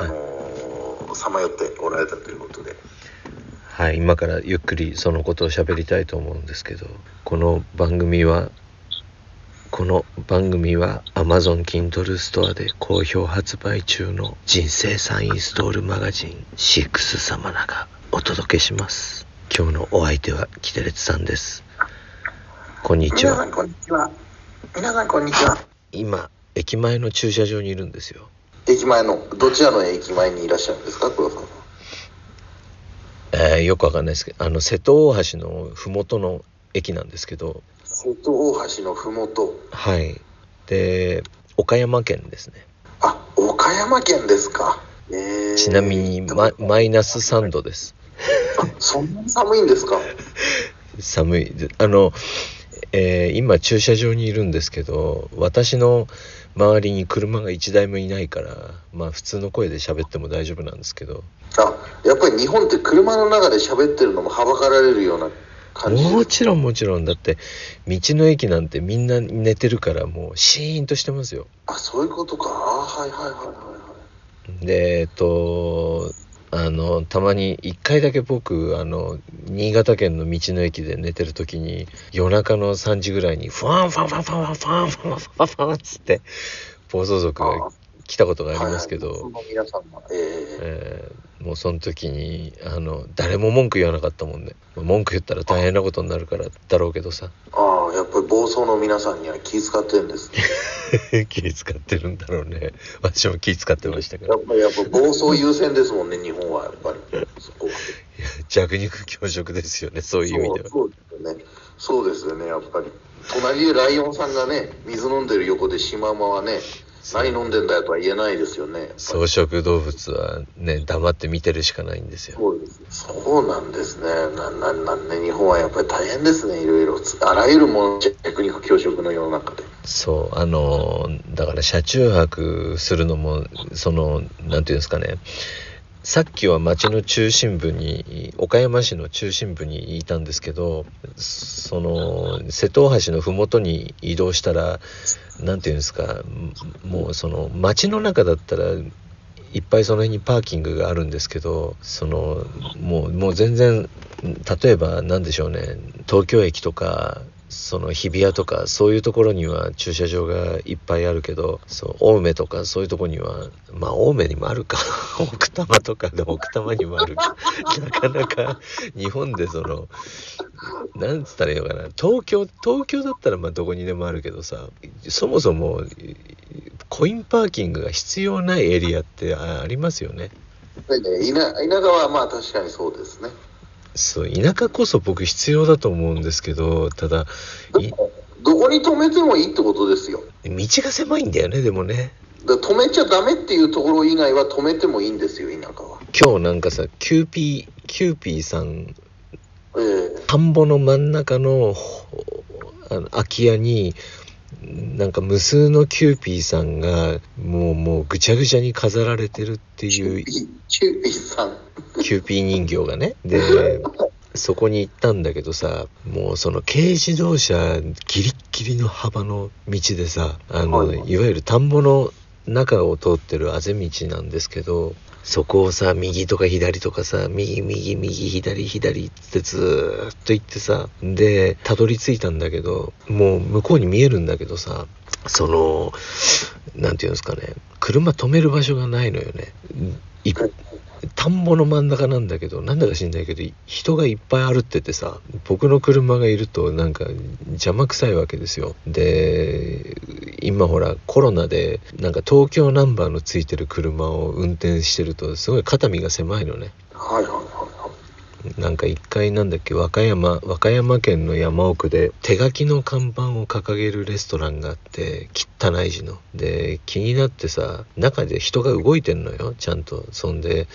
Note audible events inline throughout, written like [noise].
あのさまよっておられたということで。はい今からゆっくりそのことを喋りたいと思うんですけどこの番組はこの番組は Amazon Kindle ストアで好評発売中の人生サインストールマガジンシックスサマナがお届けします。今日のお相手はキテレツさんです。こんにちは。皆さんこんにちは。皆さんこんにちは。今駅前の駐車場にいるんですよ駅前のどちらの駅前にいらっしゃるんですか黒田さんは？えーよくわかんないですけどあの瀬戸大橋の麓の駅なんですけど。瀬戸大橋のふもと？はい。で岡山県ですね。あ岡山県ですか？えー、ちなみにママイナス3度です。あそんなに寒いんですか？[laughs] 寒い。であの、えー今駐車場にいるんですけど私の周りに車が1台もいないからまあ普通の声で喋っても大丈夫なんですけど。あやっぱり日本って車の中で喋ってるのもはばかられるような感じ。もちろんもちろん。だって道の駅なんてみんな寝てるからもうシーンとしてますよ。あそういうことか。あはいはいはいはいはい。でえっとあのたまに1回だけ僕あの新潟県の道の駅で寝てる時に夜中の3時ぐらいにファンファンファンファンファンファンファンファンファンファンっつって暴走族が来たことがありますけど、皆さんがえーもうその時にあの誰も文句言わなかったもんね文句言ったら大変なことになるからだろうけどさああやっぱり暴走の皆さんには気遣ってるんです。ね [laughs] 気使ってるんだろうね。私も気使ってましたから。やっぱりやっぱ暴走優先ですもんね日本はやっぱり。そこは。弱肉強食ですよねそういう意味では。そうそうですよね。そうですよねやっぱり。隣でライオンさんがね水飲んでる横でシマウマはね何飲んでんだよとは言えないですよね。草食動物はね黙って見てるしかないんですよ。そうです。そうなんですね。なななんね日本はやっぱり大変ですね。いろいろ。あらゆるもの弱肉強食の世の中で。そう。あのだから車中泊するのもそのなんていうんですかねさっきは町の中心部に岡山市の中心部にいたんですけどその瀬戸大橋の麓に移動したらなんていうんですかもうその町の中だったらいっぱいその辺にパーキングがあるんですけどそのもうもう全然例えばなんでしょうね東京駅とかその日比谷とかそういうところには駐車場がいっぱいあるけどそう青梅とかそういうとこにはまあ青梅にもあるか。[laughs] 奥多摩とかで奥多摩にもある。なかなか日本でそのなんつったらいいのかな。東京東京だったらまあどこにでもあるけどさそもそもコインパーキングが必要ないエリアってありますよね。でね田田舎はまあ確かにそうですね。そう田舎こそ僕必要だと思うんですけどただいどこに止めてもいいってことですよ。道が狭いんだよねでもね。だ止めちゃダメっていうところ以外は止めてもいいんですよ田舎は。今日なんかさキューピーキューピーさんええ。田んぼの真ん中のほあの空き家になんか無数のキューピーさんがもうもうぐちゃぐちゃに飾られてるっていうキューピーさん。キューピー人形がね。で [laughs] そこに行ったんだけどさもうその軽自動車ギリッギリの幅の道でさあの、はい。い、わゆる田んぼの中を通ってるあぜ道なんですけどそこをさ右とか左とかさ右右右左左ってずーっと行ってさでたどり着いたんだけどもう向こうに見えるんだけどさそのなんていうんですかね車止める場所がないのよね。田んぼの真ん中なんだけどなんだか知んないけど人がいっぱい歩っててさ僕の車がいるとなんか邪魔くさいわけですよ。で今ほらコロナでなんか東京ナンバーのついてる車を運転してるとすごい肩身が狭いのね。はいはいはい。なんか一回なんだっけ和歌山和歌山県の山奥で手書きの看板を掲げるレストランがあって汚い字の。で気になってさ中で人が動いてんのよちゃんと。そんで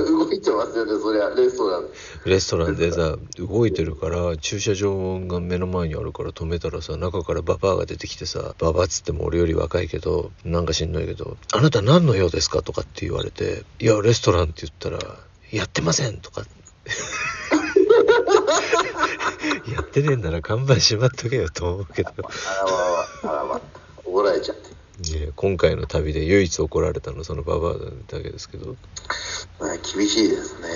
動いてますよねそりゃ。レストラン。レストランでさ動いてるから駐車場が目の前にあるから止めたらさ中からババアが出てきてさババアっつっても俺より若いけどなんか知んないけど「あなた何の用ですか?」とかって言われて「いやレストラン」って言ったら「やってません」とか。[laughs] やってねえんなら看板しまっとけよと思うけど。あらまああらま今回の旅で唯一怒られたのそのババアだけですけど。まあ厳しいですね。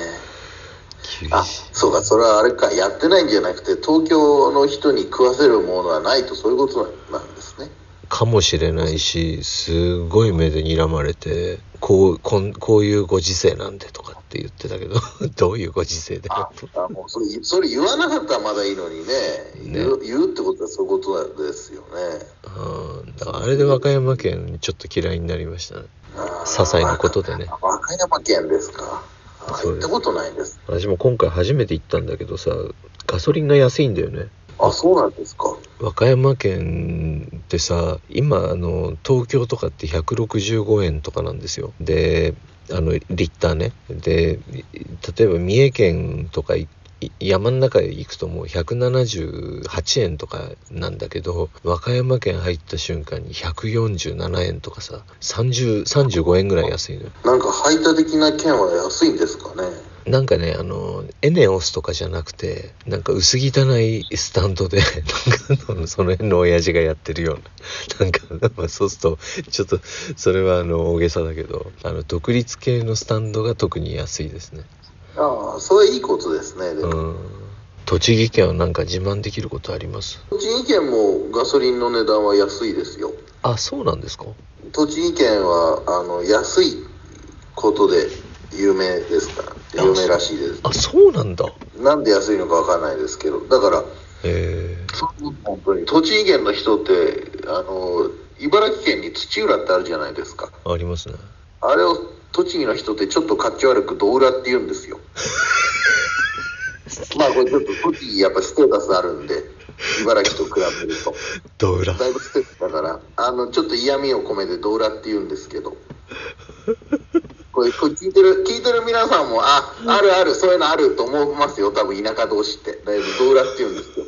厳あしい。そうかそれはあれかやってないんじゃなくて東京の人に食わせるものはないとそういうことなんですね。かもしれないしすごい目で睨まれてこうこんこういうご時世なんでとかって言ってたけど [laughs] どういうご時世でああもうそれそれ言わなかったらまだいいのにね。言う言うってことはそういうことですよね。うん。だからあれで和歌山県ちょっと嫌いになりましたね。些細なことでね。和歌山県ですか？行ったことないです。私も今回初めて行ったんだけどさガソリンが安いんだよねあそうなんですか。和歌山県ってさ今あの東京とかって165円とかなんですよ。であのリッターね。で例えば三重県とか山の中へ行くともう178円とかなんだけど和歌山県入った瞬間に147円とかさ30 35円ぐらい安いのよ。なんか排他的な県は安いんですかねなんかね、あの、エネオスとかじゃなくて、なんか薄汚いスタンドで、なんかその辺の親父がやってるような、なんか、まあ、そうすると、ちょっと、それはあの、大げさだけど、あの、独立系のスタンドが特に安いですね。ああそれいいことですねでも、うん。栃木県はなんか自慢できることあります？栃木県もガソリンの値段は安いですよあ、そうなんですか？栃木県はあの安いことで有名ですから有名らしいですあ、そうなんだ。なんで安いのかわかんないですけどだからへえ。本当に栃木県の人ってあの茨城県に土浦ってあるじゃないですかありますね。あれを栃木の人ってちょっとかっち悪く道浦って言うんですよ [laughs] まあこれちょっと栃木やっぱステータスあるんで茨城と比べるとドウラ。だいぶステータスだからあのちょっと嫌味を込めて道浦って言うんですけどこれこれ聞いてる聞いてる皆さんもああるあるそういうのあると思いますよ。多分田舎同士って。だいぶ道浦って言うんですよ。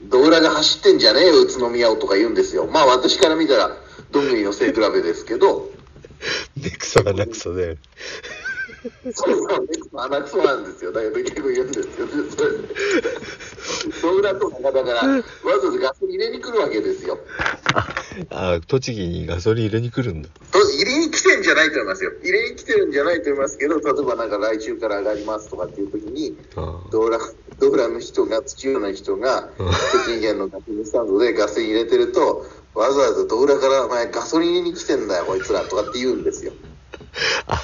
うん。道浦が走ってんじゃねえよ宇都宮をとか言うんですよ。まあ私から見たらどんぐりの背比べですけど。[laughs] ネクソがなくそで。そうそう鼻くそなんですよだけど結構言うんですよそれ道浦とかだからわざわざガソリン入れに来るわけですよあ、栃木にガソリン入れに来るんだ。と入れに来てんじゃないと思いますよ入れに来てるんじゃないと思いますけど例えばなんか来週から上がりますとかっていう時にあ道浦道浦の人が土浦の人が栃木県のガソリンスタンドでガソリン入れてるとわざわざ道浦からお前ガソリン入れに来てんだよこいつらとかって言うんですよあ、[laughs] あ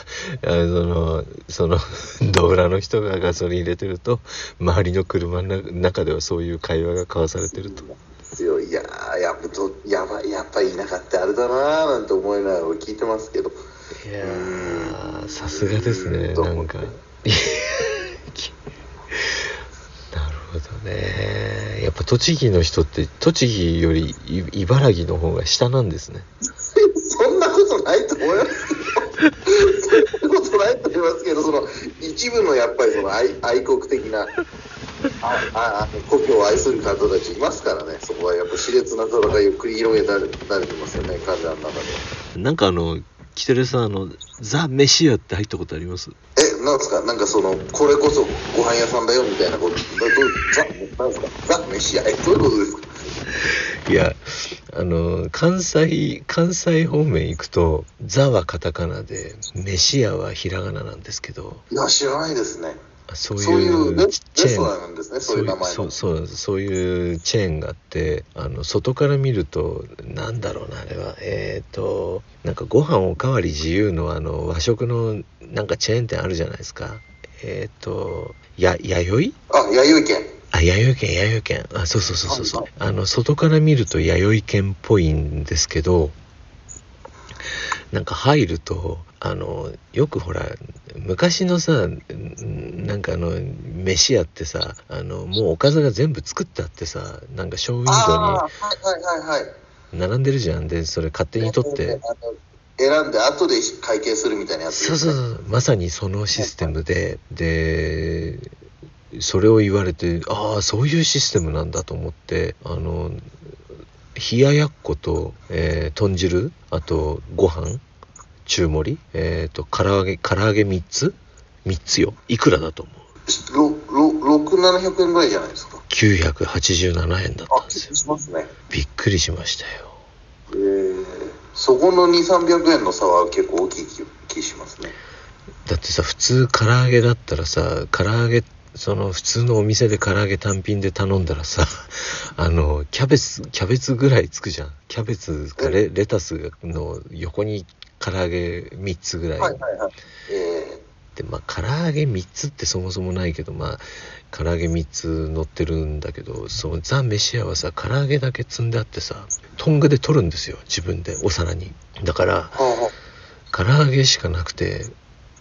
その、その、[laughs] 道裏の人がガソリン入れてると、周りの車の中ではそういう会話が交わされてると。強いいやーやっぱどやばいやっぱり田舎ってあれだなーなんて思いながら聞いてますけどいやー、さすがですね、うんなんか。[laughs] なるほどね。やっぱ栃木の人って、栃木よりい茨城の方が下なんですね。そんなことないと思いますけど [laughs] そんなことないと思いますけどその一部のやっぱりその愛愛国的なああ故郷を愛する方たちいますからね。そこはやっぱ熾烈な戦いを繰り広げられてますよね彼らの中で。はなんかあの、キテレさん、あの、ザ・メシアって入ったことあります？えなんですか？なんかそのこれこそご飯屋さんだよみたいなことザなんですか？ザ飯屋？えどういうことですか？いや、あの、関西、関西方面行くと、ザはカタカナで、メシアはひらがななんですけど、いや知らないですね。あそういうチェーン。そういうそうそうそういうチェーンがあってあの外から見るとなんだろうなあれは。えっ、となんかご飯おかわり自由のあの和食のなんかチェーン店あるじゃないですか。えっ、とや弥生？あ弥生県あ弥生県弥生県。あそうそうそうそうそう。あの外から見ると弥生県っぽいんですけどなんか入るとあのよくほら昔のさんなんかあの飯屋ってさあのもうおかずが全部作ってあってさなんかショーウィンドああはいはいはいはい。ウに並んでるじゃん。でそれ勝手に取って。選んで後で会計するみたいなやつそうそうそう。まさにそのシステムで。でそれを言われてああそういうシステムなんだと思ってあの冷ややっこと、えー豚汁あとご飯中盛りえっ、と唐揚げ唐揚げ3つ3つよ。いくらだと思う？ろろ6700円ぐらいじゃないですか。987円だったんあですよ。しますね。びっくりしましたよ。えー、そこの2300円の差は結構大きい気気しますね。だってさ普通唐揚げだったらさ唐揚げその普通のお店で唐揚げ単品で頼んだらさ [laughs] あのキャベツキャベツぐらいつくじゃん。キャベツかレレタスの横に唐揚げ3つぐらい、はいはいはい。えでまあ唐揚げ3つってそもそもないけどまあ唐揚げ3つ乗ってるんだけどそのザ・メシアはさ唐揚げだけ積んであってさトングで取るんですよ自分でお皿に。だから唐揚げしかなくて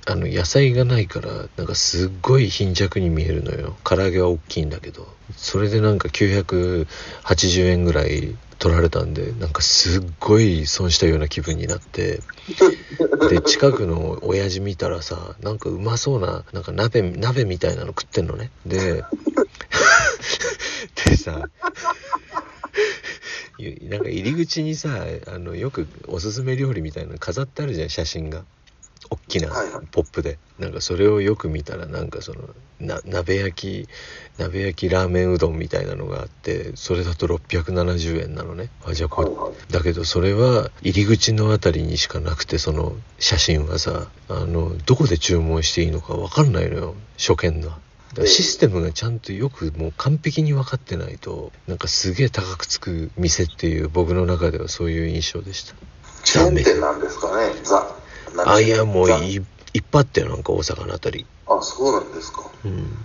あの野菜がないからなんかすっごい貧弱に見えるのよ。唐揚げは大きいんだけど。それでなんか980円ぐらい取られたんでなんかすっごい損したような気分になって。で近くの親父見たらさなんかうまそうななんか鍋鍋みたいなの食ってんのね。で [laughs] でさなんか入り口にさあのよくおすすめ料理みたいなの飾ってあるじゃん写真が。大きなはいはい。ポップで。なんかそれをよく見たらなんかそのな鍋焼き鍋焼きラーメンうどんみたいなのがあってそれだと670円なのね。あじゃあこれ。はいはい。だけどそれは入り口のあたりにしかなくてその写真はさあのどこで注文していいのか分かんないのよ。初見の。システムがちゃんとよくもう完璧に分かってないとなんかすげえ高くつく店っていう僕の中ではそういう印象でした。チェーン店なんですかねあいやもうザいいっぱいあったよなんか大阪のあたり。あそうなんですか。うん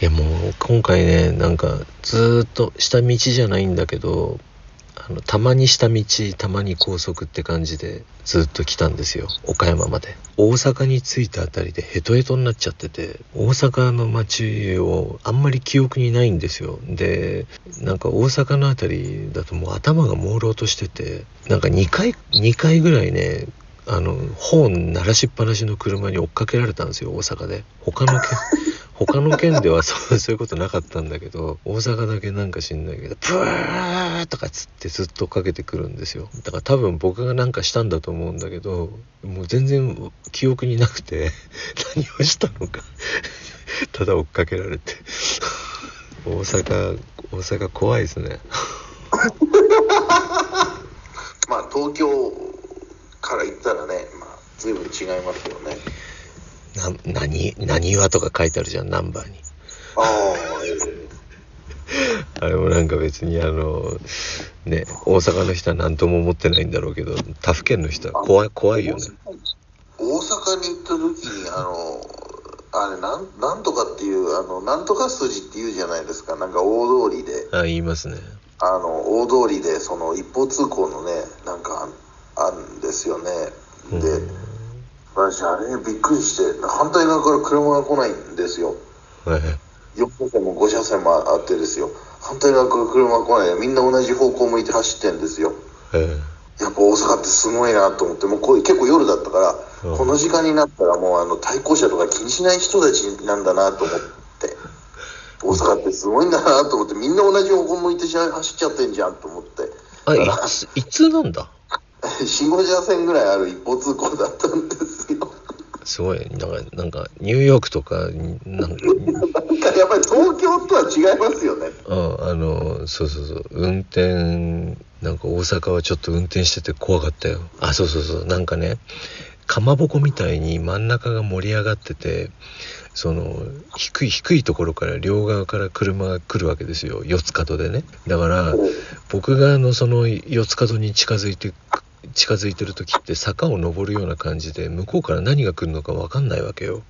いやもう今回ねなんかずーっと下道じゃないんだけどあのたまに下道たまに高速って感じでずっと来たんですよ岡山まで。大阪に着いたあたりでヘトヘトになっちゃってて大阪の街をあんまり記憶にないんですよ。でなんか大阪のあたりだともう頭が朦朧としててなんか2回2回ぐらいねあのホーン鳴らしっぱなしの車に追っかけられたんですよ大阪で。他の県 [laughs] 他の県では [laughs] そうそういうことなかったんだけど大阪だけなんか知んないけどブーとかつってずっと追っかけてくるんですよ。だから多分僕がなんかしたんだと思うんだけどもう全然記憶になくて [laughs] 何をしたのか。ただ追っかけられて。大阪大阪怖いですね。まあ東京から行ったらねまあ随分違いますよね。な何何岩とか書いてあるじゃんナンバーに。ああええ。[laughs] あれもなんか別にあのね大阪の人は何とも思ってないんだろうけど他府県の人は怖い怖いよね。大阪に行った時にあのあれなんなんとかっていうあのなんとか筋っていうじゃないですか。なんか大通りで。あ言いますね。あの大通りでその一方通行のねなんかああるんですよね。でうん。私あれびっくりして反対側から車が来ないんですよ。はい4車線も5車線もあってですよ。反対側から車が来ないでみんな同じ方向向いて走ってんですよ。えやっぱ大阪ってすごいなと思ってもうこう結構夜だったから、うん。この時間になったらもうあの対向車とか気にしない人たちなんだなと思って大阪ってすごいんだなと思ってみんな同じ方向向いて走っちゃってんじゃんと思って。あいついつなんだ？45車線ぐらいある一方通行だったんですよ。すごいなんかなんかニューヨークとかになんかやっぱり東京とは違いますよね。ああのそうそうそう。運転なんか大阪はちょっと運転してて怖かったよ。あそうそうそう。なんかねかまぼこみたいに真ん中が盛り上がっててその低い低いところから両側から車が来るわけですよ。四つ角でね。だから僕があのその四つ角に近づいて近づいてる時って坂を登るような感じで向こうから何が来るのか分かんないわけよ。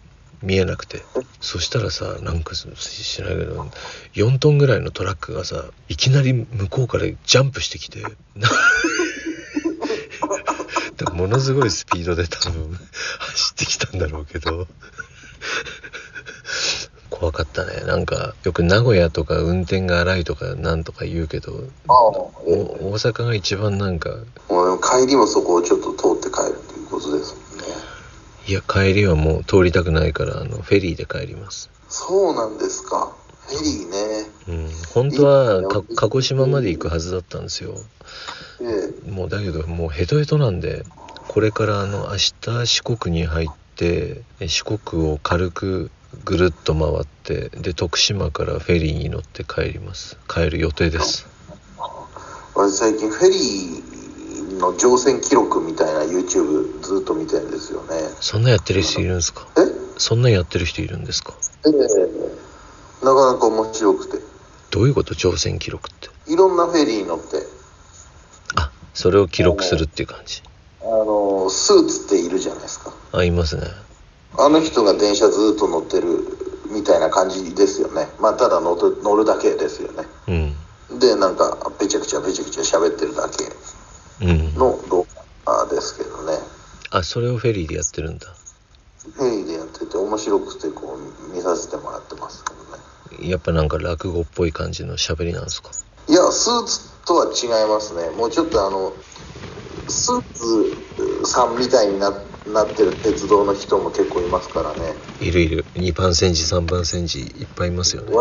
見えなくて。そしたらさなんかししないけど4トンぐらいのトラックがさいきなり向こうからジャンプしてきて。[laughs] ものすごいスピードで多分走ってきたんだろうけど。怖かったね。なんかよく名古屋とか運転が荒いとかなんとか言うけどああ。お大阪が一番なんか帰りもそこをちょっと通って帰るということですもんね。いや帰りはもう通りたくないからあのフェリーで帰ります。そうなんですか。フェリーね。うん。本当はか鹿児島まで行くはずだったんですよ。ええ。もうだけどもうヘトヘトなんでこれからあの明日四国に入ってえ四国を軽くぐるっと回ってで徳島からフェリーに乗って帰ります。帰る予定です。私最近フェリーの乗船記録みたいな YouTube ずっと見てるんですよね。そんなやってる人いるんですか？え？そんなやってる人いるんですか？ええ。なかなか面白くて。どういうこと？乗船記録って。いろんなフェリー乗って。あそれを記録するっていう感じ。あのスーツっているじゃないですか。あいますねあの人が電車ずっと乗ってるみたいな感じですよね。まあただ乗る乗るだけですよね。うん。でなんかぺちゃくちゃぺちゃくちゃ喋ってるだけうん。の動画ですけどね。あそれをフェリーでやってるんだ。フェリーでやってて面白くてこう見させてもらってますけどね。やっぱなんか落語っぽい感じの喋りなんですか？いやスーツとは違いますね。もうちょっとあのスーツさんみたいにななってる鉄道の人も結構いますからね。いるいる。2番線時3番線時いっぱいいますよね。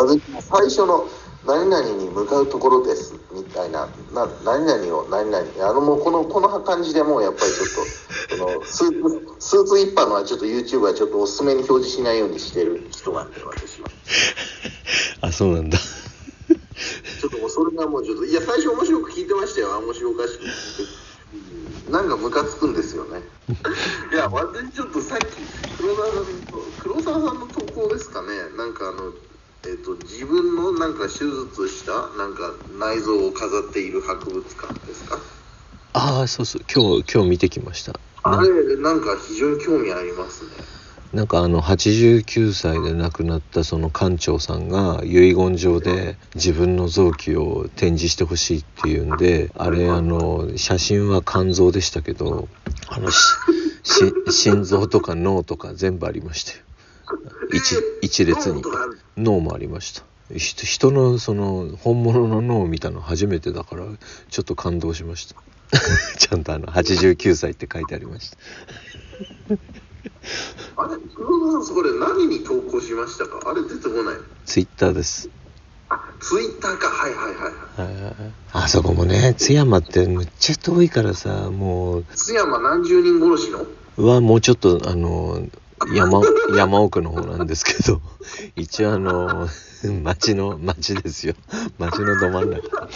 最初の「何々に向かうところです」みたいな「な何々を何々」あのもうこのこの感じでもうやっぱりちょっとそのスーツスーツ一般のはちょっと YouTube はちょっとおすすめに表示しないようにしてる人なんで私は [laughs] あそうなんだ。ちょっともうそれがもうちょっといや最初面白く聞いてましたよ。面白おかしく聞いて。うんなんかムカつくんですよね。[laughs] いや私ちょっとさっき黒沢さんの黒沢さんの投稿ですかね。なんかあのえっと自分のなんか手術したなんか内臓を飾っている博物館ですか？ああそうそう。今日今日見てきました。なあれなんか非常に興味ありますねなんかあの89歳で亡くなったその館長さんが遺言状で自分の臓器を展示してほしいっていうんであれあの写真は肝臓でしたけどあの心臓とか脳とか全部ありましたよ。一列に。脳もありました。人のその本物の脳を見たの初めてだからちょっと感動しました。[laughs] ちゃんとあの89歳って書いてありました。あれ黒沢さんそれ何に投稿しましたか？あれ出てこないツイッターです。あツイッターか。はいはいはいはい。あそこもね津山ってむっちゃ遠いからさも津山何十人殺しの？うはもうちょっとあの山山奥の方なんですけど。[laughs] 一応あの [laughs] 町の町ですよ。町のど真ん中。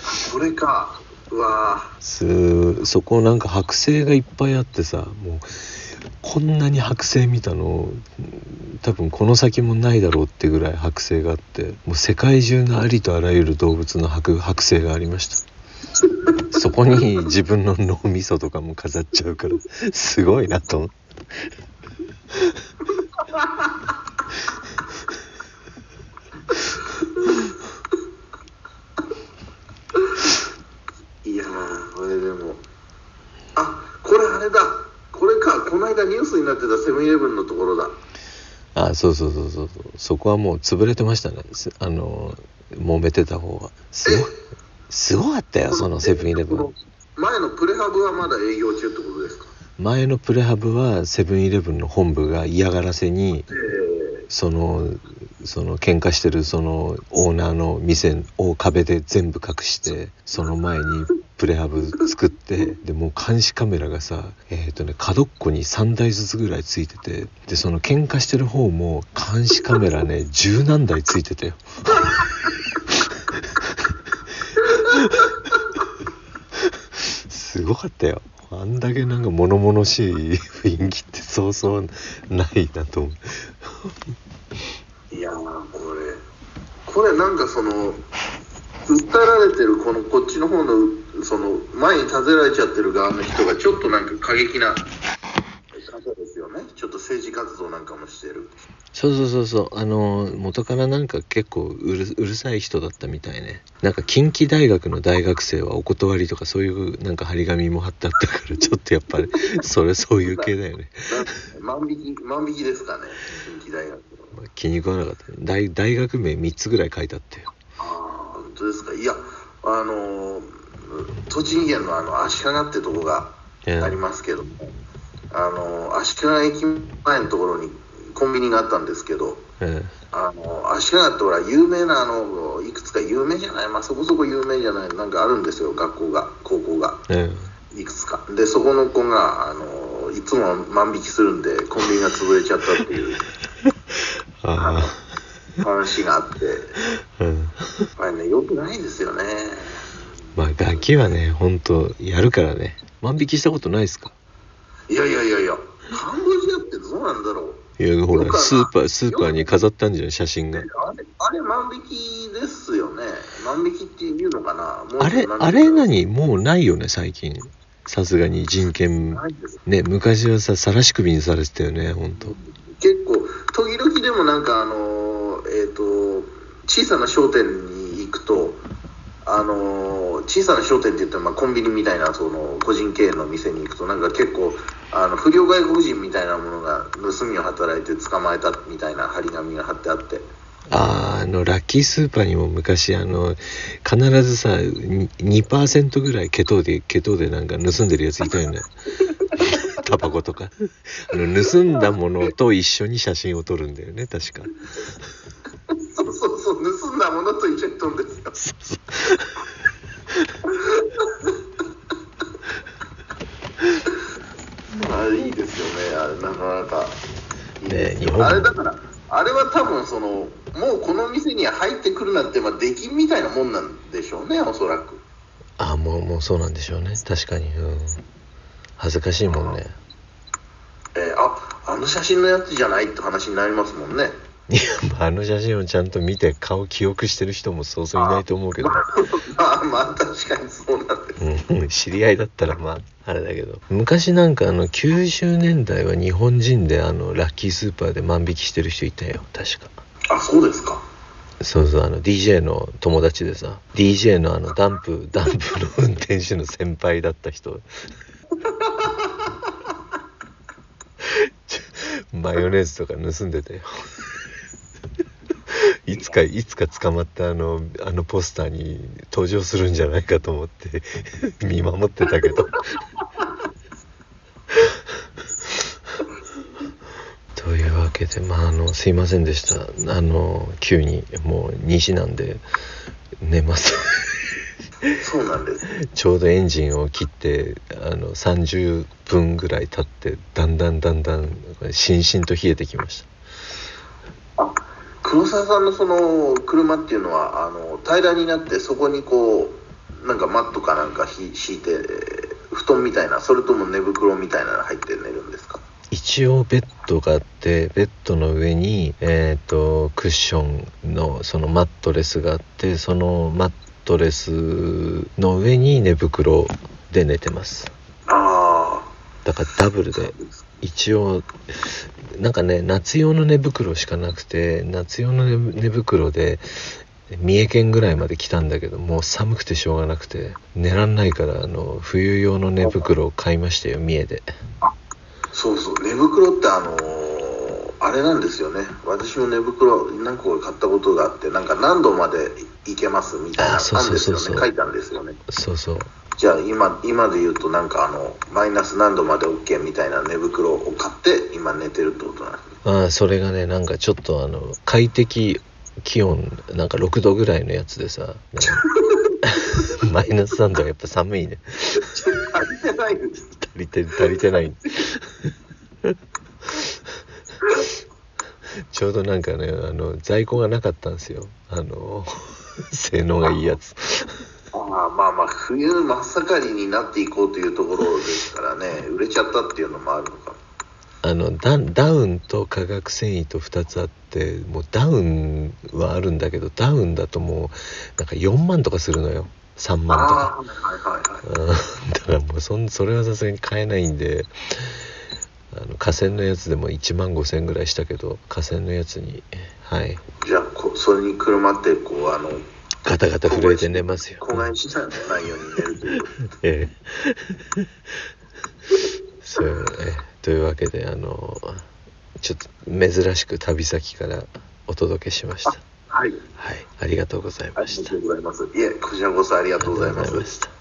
それかすそこなんか剥製がいっぱいあってさもうこんなに剥製見たの多分この先もないだろうってぐらい剥製があってもう世界中のありとあらゆる動物の剥剥製がありました。そこに自分の脳みそとかも飾っちゃうからすごいなと思っていやーこれでも。あこれあれだ。これか。この間ニュースになってたセブンイレブンのところだ。あそうそうそうそう。そうそこはもう潰れてましたねす。あの揉めてた方は。すごい。すごかったよそのセブンイレブン。前のプレハブはまだ営業中ってことですか？前のプレハブはセブンイレブンの本部が嫌がらせにえ。そのその喧嘩してるそのオーナーの店を壁で全部隠してその前にプレハブ作ってでもう監視カメラがさえっ、とね角っこに3台ずつぐらいついててでその喧嘩してる方も監視カメラね [laughs] 十何台ついてたよ。すごかったよ。あんだけなんか物々しい雰囲気ってそうそうないなと思う。ーいやーこれ。これなんかその訴えられてるこのこっちの方のその前に立てられちゃってる側の人がちょっとなんか過激な方ですよね。ちょっと政治活動なんかもしてる。そうそうそうそう。あの元からなんか結構うるうるさい人だったみたいね。なんか近畿大学の大学生はお断りとかそういうなんか張り紙も貼ってあったからちょっとやっぱり [laughs] それそういう系だよね、な万引き万引きですかね近畿大学の。まあ気に食わなかった。ね大大学名3つぐらい書いてあったよああ本当ですか。いやあのー栃木県のあの足利ってとこがありますけども、あのー足利駅前のところにコンビニがあったんですけどうんあの足利ってほら有名なあのいくつか有名じゃないまあそこそこ有名じゃないなんかあるんですよ学校が高校が。うんいくつか。でそこの子があのいつも万引きするんでコンビニが潰れちゃったっていう [laughs] あ話があって。うん。ねよくないですよねまあガキはねほんとやるからね。万引きしたことないですか？いやいやいやいやカンボジアってどうなんだろう。いやほらスーパースーパーに飾ったんじゃん写真が。あれあれ万引きですよね。万引きっていうのかな。あれあれ何？もうないよね最近。さすがに人権。ね昔はさ晒し首にされてたよねほんと結構時々でもなんかあのえっ、と小さな商店に行くとあの小さな商店って言ったらまあコンビニみたいなその個人経営の店に行くとなんか結構あの不良外国人みたいなものが盗みを働いて捕まえたみたいな張り紙が貼ってあって。あーあのラッキースーパーにも昔あの必ずさに2%ぐらい血糖で血糖でなんか盗んでるやついたよね。[laughs] タバコとか。あの盗んだものと一緒に写真を撮るんだよね確か。そうそうそう盗んだものと一緒に飛んですあれいいですよね。あれなかなか。いいですよね日本。あれだからあれは多分そのもうこの店に入ってくるなんてまあ出禁みたいなもんなんでしょうねおそらく。あもうもうそうなんでしょうね。確かに。うん。恥ずかしいもんね。えーああの写真のやつじゃないって話になりますもんねいやまああの写真をちゃんと見て顔記憶してる人もそうそういないと思うけど。[laughs] まあまあ確かにそうなんです。うん、知り合いだったらまああれだけど。昔なんかあの90年代は日本人であのラッキースーパーで万引きしてる人いたよ。確か。あそうですか。そうそうあの DJ の友達でさ。DJ のあのダンプ [laughs] ダンプの運転手の先輩だった人。[laughs] マヨネーズとか盗んでたよいつかいつか捕まったあのあのポスターに登場するんじゃないかと思って [laughs] 見守ってたけど。[laughs] というわけでまああのすいませんでした。あの急にもう2時なんで寝ます。そうなんです。ちょうどエンジンを切ってあの30分ぐらい経ってだんだんだんだんしんしんと冷えてきました。あ黒沢さんのその車っていうのはあの平らになってそこにこうなんかマットかなんか敷いて布団みたいなそれとも寝袋みたいなの入って寝るんですか？一応ベッドがあってベッドの上に、えー、とクッションのそのマットレスがあってそのマットレスの上に寝袋で寝てます。だからダブルで一応なんかね夏用の寝袋しかなくて夏用の寝袋で三重県ぐらいまで来たんだけどもう寒くてしょうがなくて寝らんないからあの冬用の寝袋を買いましたよ三重で。そうそう。寝袋ってあのーあれなんですよね。私も寝袋何個か買ったことがあってなんか何度までいけますみたいなあそうそうそうそう。あんですよね書いたんですよね。そうそう。じゃあ今今で言うとなんかあのマイナス何度まで OK みたいな寝袋を買って今寝てるってことなんですね。あーそれがねなんかちょっとあの快適気温なんか6度ぐらいのやつでさ [laughs] マイナス3度はやっぱ寒いね。足りてない足りて足りてない。ちょうどなんかねあの在庫がなかったんですよ。あの [laughs] 性能がいいやつ。ああまあまあ冬真っ盛りになっていこうというところですからね。売れちゃったっていうのもあるのかあのダダウンと化学繊維と2つあってもうダウンはあるんだけどダウンだともうなんか4万とかするのよ。3万とか。はいはいはい。うん。だからもうそんそれはさすがに買えないんであの河川のやつでも1万5千ぐらいしたけど河川のやつにはい。じゃあこそれにくるまってこうあのガタガタ震えて寝ますよ、子飼いしないように寝るという [laughs] ええ。そうええ。というわけであのちょっと珍しく旅先からお届けしました。はい。はい。ありがとうございありました。がとうございます。いえこちらこそありがとうございました